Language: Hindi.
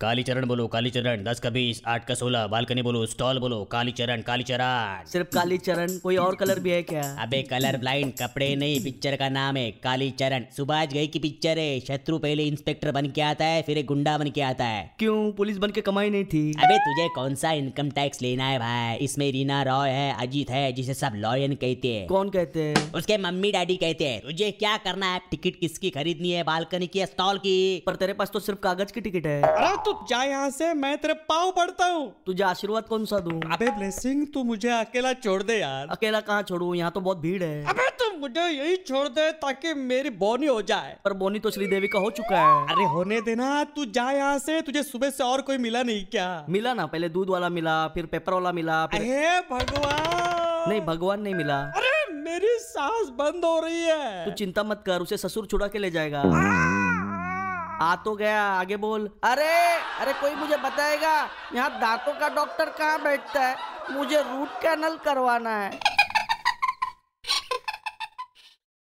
काली चरण बोलो काली चरण दस का बीस आठ का सोलह। बालकनी बोलो स्टॉल बोलो काली चरण काली चरण सिर्फ़ काली चरण कोई और कलर भी है क्या? अबे कलर ब्लाइंड कपड़े नहीं पिक्चर का नाम है काली चरण सुभाष गई की पिक्चर है शत्रु पहले इंस्पेक्टर बन के आता है फिर एक गुंडा बन के आता है। क्यों? पुलिस बन के कमाई नहीं थी। अबे तुझे कौन सा इनकम टैक्स लेना है भाई? इसमें रीना रॉय है अजीत है जिसे सब लॉयन कहते हैं। कौन कहते हैं? उसके मम्मी डैडी कहते हैं तुझे क्या करना है? टिकट किसकी खरीदनी है? बालकनी की स्टॉल की? पर तेरे पास तो सिर्फ़ कागज़ की टिकट है। अरे तू जा यहाँ से मैं तेरे पाँव पड़ता हूँ। तुझे आशीर्वाद कौन सा दूँ? अबे ब्लेसिंग तू मुझे अकेला छोड़ दे यार। अकेला कहाँ छोड़ू? यहाँ तो बहुत भीड़ है। अबे तू मुझे यही छोड़ दे ताकि मेरी बोनी हो जाए। पर बोनी तो श्रीदेवी का हो चुका है। अरे होने देना तू जा यहाँ से तुझे सुबह से और कोई मिला नहीं क्या? मिला ना पहले दूध वाला मिला फिर पेपर वाला मिला फिर अरे भगवान! नहीं भगवान नहीं मिला। अरे मेरी सांस बंद हो रही है। तू चिंता मत कर उसे ससुर छुड़ा के ले जाएगा। आ तो गया, आगे बोल। अरे अरे, कोई मुझे बताएगा? यहाँ दांतों का डॉक्टर कहाँ बैठता है? मुझे रूट कैनल करवाना है।